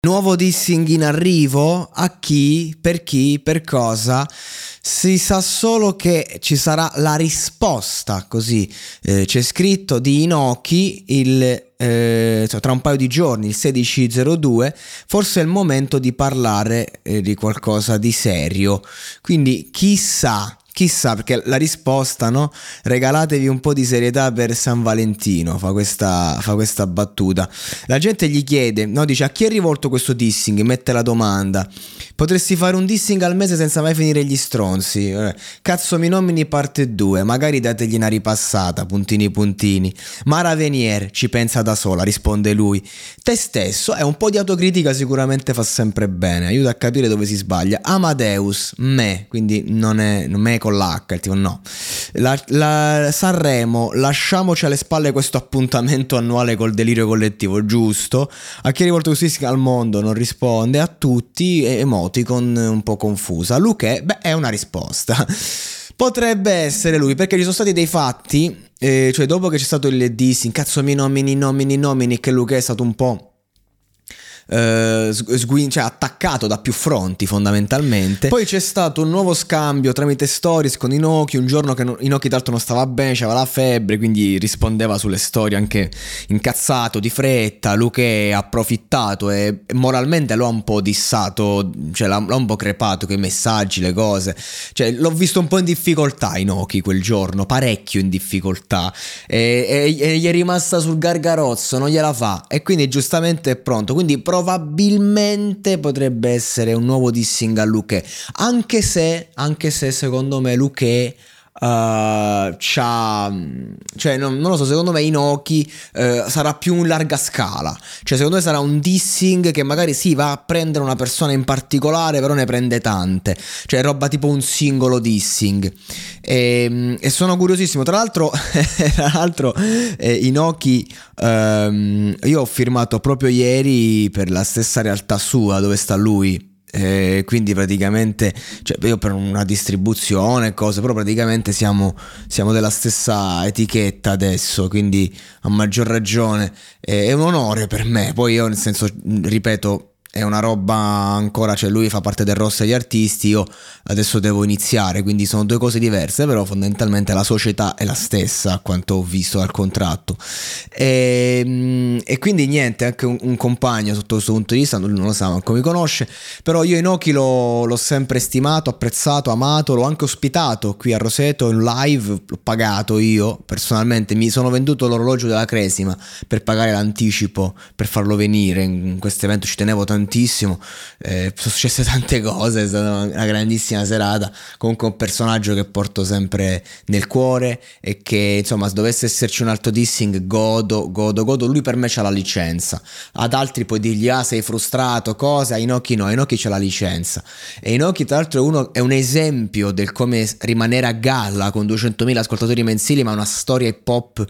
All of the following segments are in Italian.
Nuovo dissing in arrivo? A chi? Per chi? Per cosa? Si sa solo che ci sarà la risposta, così eh, c'è scritto, di Inoki il, eh, cioè, tra un paio di giorni, il 16.02, forse è il momento di parlare eh, di qualcosa di serio. Quindi chissà Chissà, perché la risposta, no? Regalatevi un po' di serietà per San Valentino, fa questa, fa questa battuta. La gente gli chiede, no? Dice, a chi è rivolto questo dissing? Mette la domanda. Potresti fare un dissing al mese senza mai finire gli stronzi. Eh, cazzo mi nomini parte 2, magari dategli una ripassata, puntini puntini. Mara Venier ci pensa da sola, risponde lui. Te stesso, è eh, un po' di autocritica sicuramente fa sempre bene, aiuta a capire dove si sbaglia. Amadeus, me, quindi non è, è con l'H, tipo no. La, la, Sanremo, lasciamoci alle spalle questo appuntamento annuale col delirio collettivo, giusto? A chi è rivolto così al mondo non risponde, a tutti emoticon un po' confusa. Luque, beh, è una risposta. Potrebbe essere lui, perché ci sono stati dei fatti, eh, cioè dopo che c'è stato il dissing, cazzo mi nomini, nomini, nomini, che Luque è stato un po' eh, cioè attaccato da più fronti fondamentalmente. Poi c'è stato un nuovo scambio tramite stories con Inoki, un giorno che Inoki tra l'altro non stava bene, aveva la febbre, quindi rispondeva sulle storie anche incazzato, di fretta, Luke ha approfittato e moralmente lo ha un po' dissato, cioè l'ha, l'ha un po' crepato con i messaggi, le cose. Cioè l'ho visto un po' in difficoltà Inoki quel giorno, parecchio in difficoltà e, e, e gli è rimasta sul gargarozzo, non gliela fa e quindi giustamente è pronto. Quindi pro probabilmente potrebbe essere un nuovo dissing a Luque. Anche se, anche se secondo me Luque Uh, c'ha, cioè non, non, lo so, secondo me Inoki uh, sarà più in larga scala. Cioè, secondo me sarà un dissing che magari sì, va a prendere una persona in particolare, però ne prende tante. Cioè, roba tipo un singolo dissing. E, ehm, e sono curiosissimo. Tra l'altro, tra l'altro eh, Inoki, um, io ho firmato proprio ieri per la stessa realtà sua dove sta lui eh, quindi praticamente cioè io per una distribuzione cose però praticamente siamo, siamo, della stessa etichetta adesso quindi a maggior ragione eh, è un onore per me. Poi io nel senso ripeto è una roba ancora, cioè lui fa parte del roster di artisti, io adesso devo iniziare, quindi sono due cose diverse, però fondamentalmente la società è la stessa, a quanto ho visto dal contratto. E, ehm, e quindi niente, anche un, un, compagno sotto questo punto di vista, lui non lo sa, manco mi conosce, però io Inoki l'ho, l'ho sempre stimato, apprezzato, amato, l'ho anche ospitato qui a Roseto in live, l'ho pagato io personalmente, mi sono venduto l'orologio della Cresima per pagare l'anticipo, per farlo venire, in questo evento ci tenevo tantissimo tantissimo, eh, sono successe tante cose, è stata una grandissima serata, comunque un personaggio che porto sempre nel cuore e che insomma se dovesse esserci un altro dissing godo, godo, godo, lui per me c'ha la licenza, ad altri puoi dirgli ah sei frustrato, cosa, Inoki no, Inoki c'ha la licenza. E Inoki tra l'altro è, uno, è un esempio del come rimanere a galla con 200.000 ascoltatori mensili ma una storia hip hop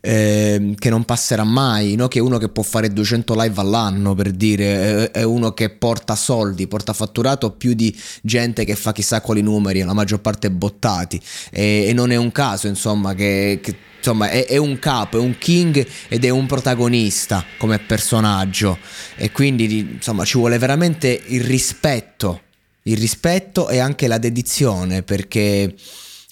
eh, che non passerà mai, Inoki è uno che può fare 200 live all'anno per dire è uno che porta soldi, porta fatturato più di gente che fa chissà quali numeri, la maggior parte bottati. E, e non è un caso, insomma, che, che insomma è, è, un capo, è un king ed è un protagonista come personaggio. E quindi, insomma, ci vuole veramente il rispetto. Il rispetto e anche la dedizione perché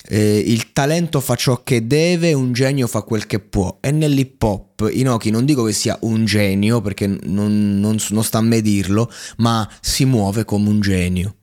eh, il talento fa ciò che deve, un genio fa quel che può. E nell'hip hop Inoki non dico che sia un genio perché non, non, non sta a me dirlo, ma si muove come un genio.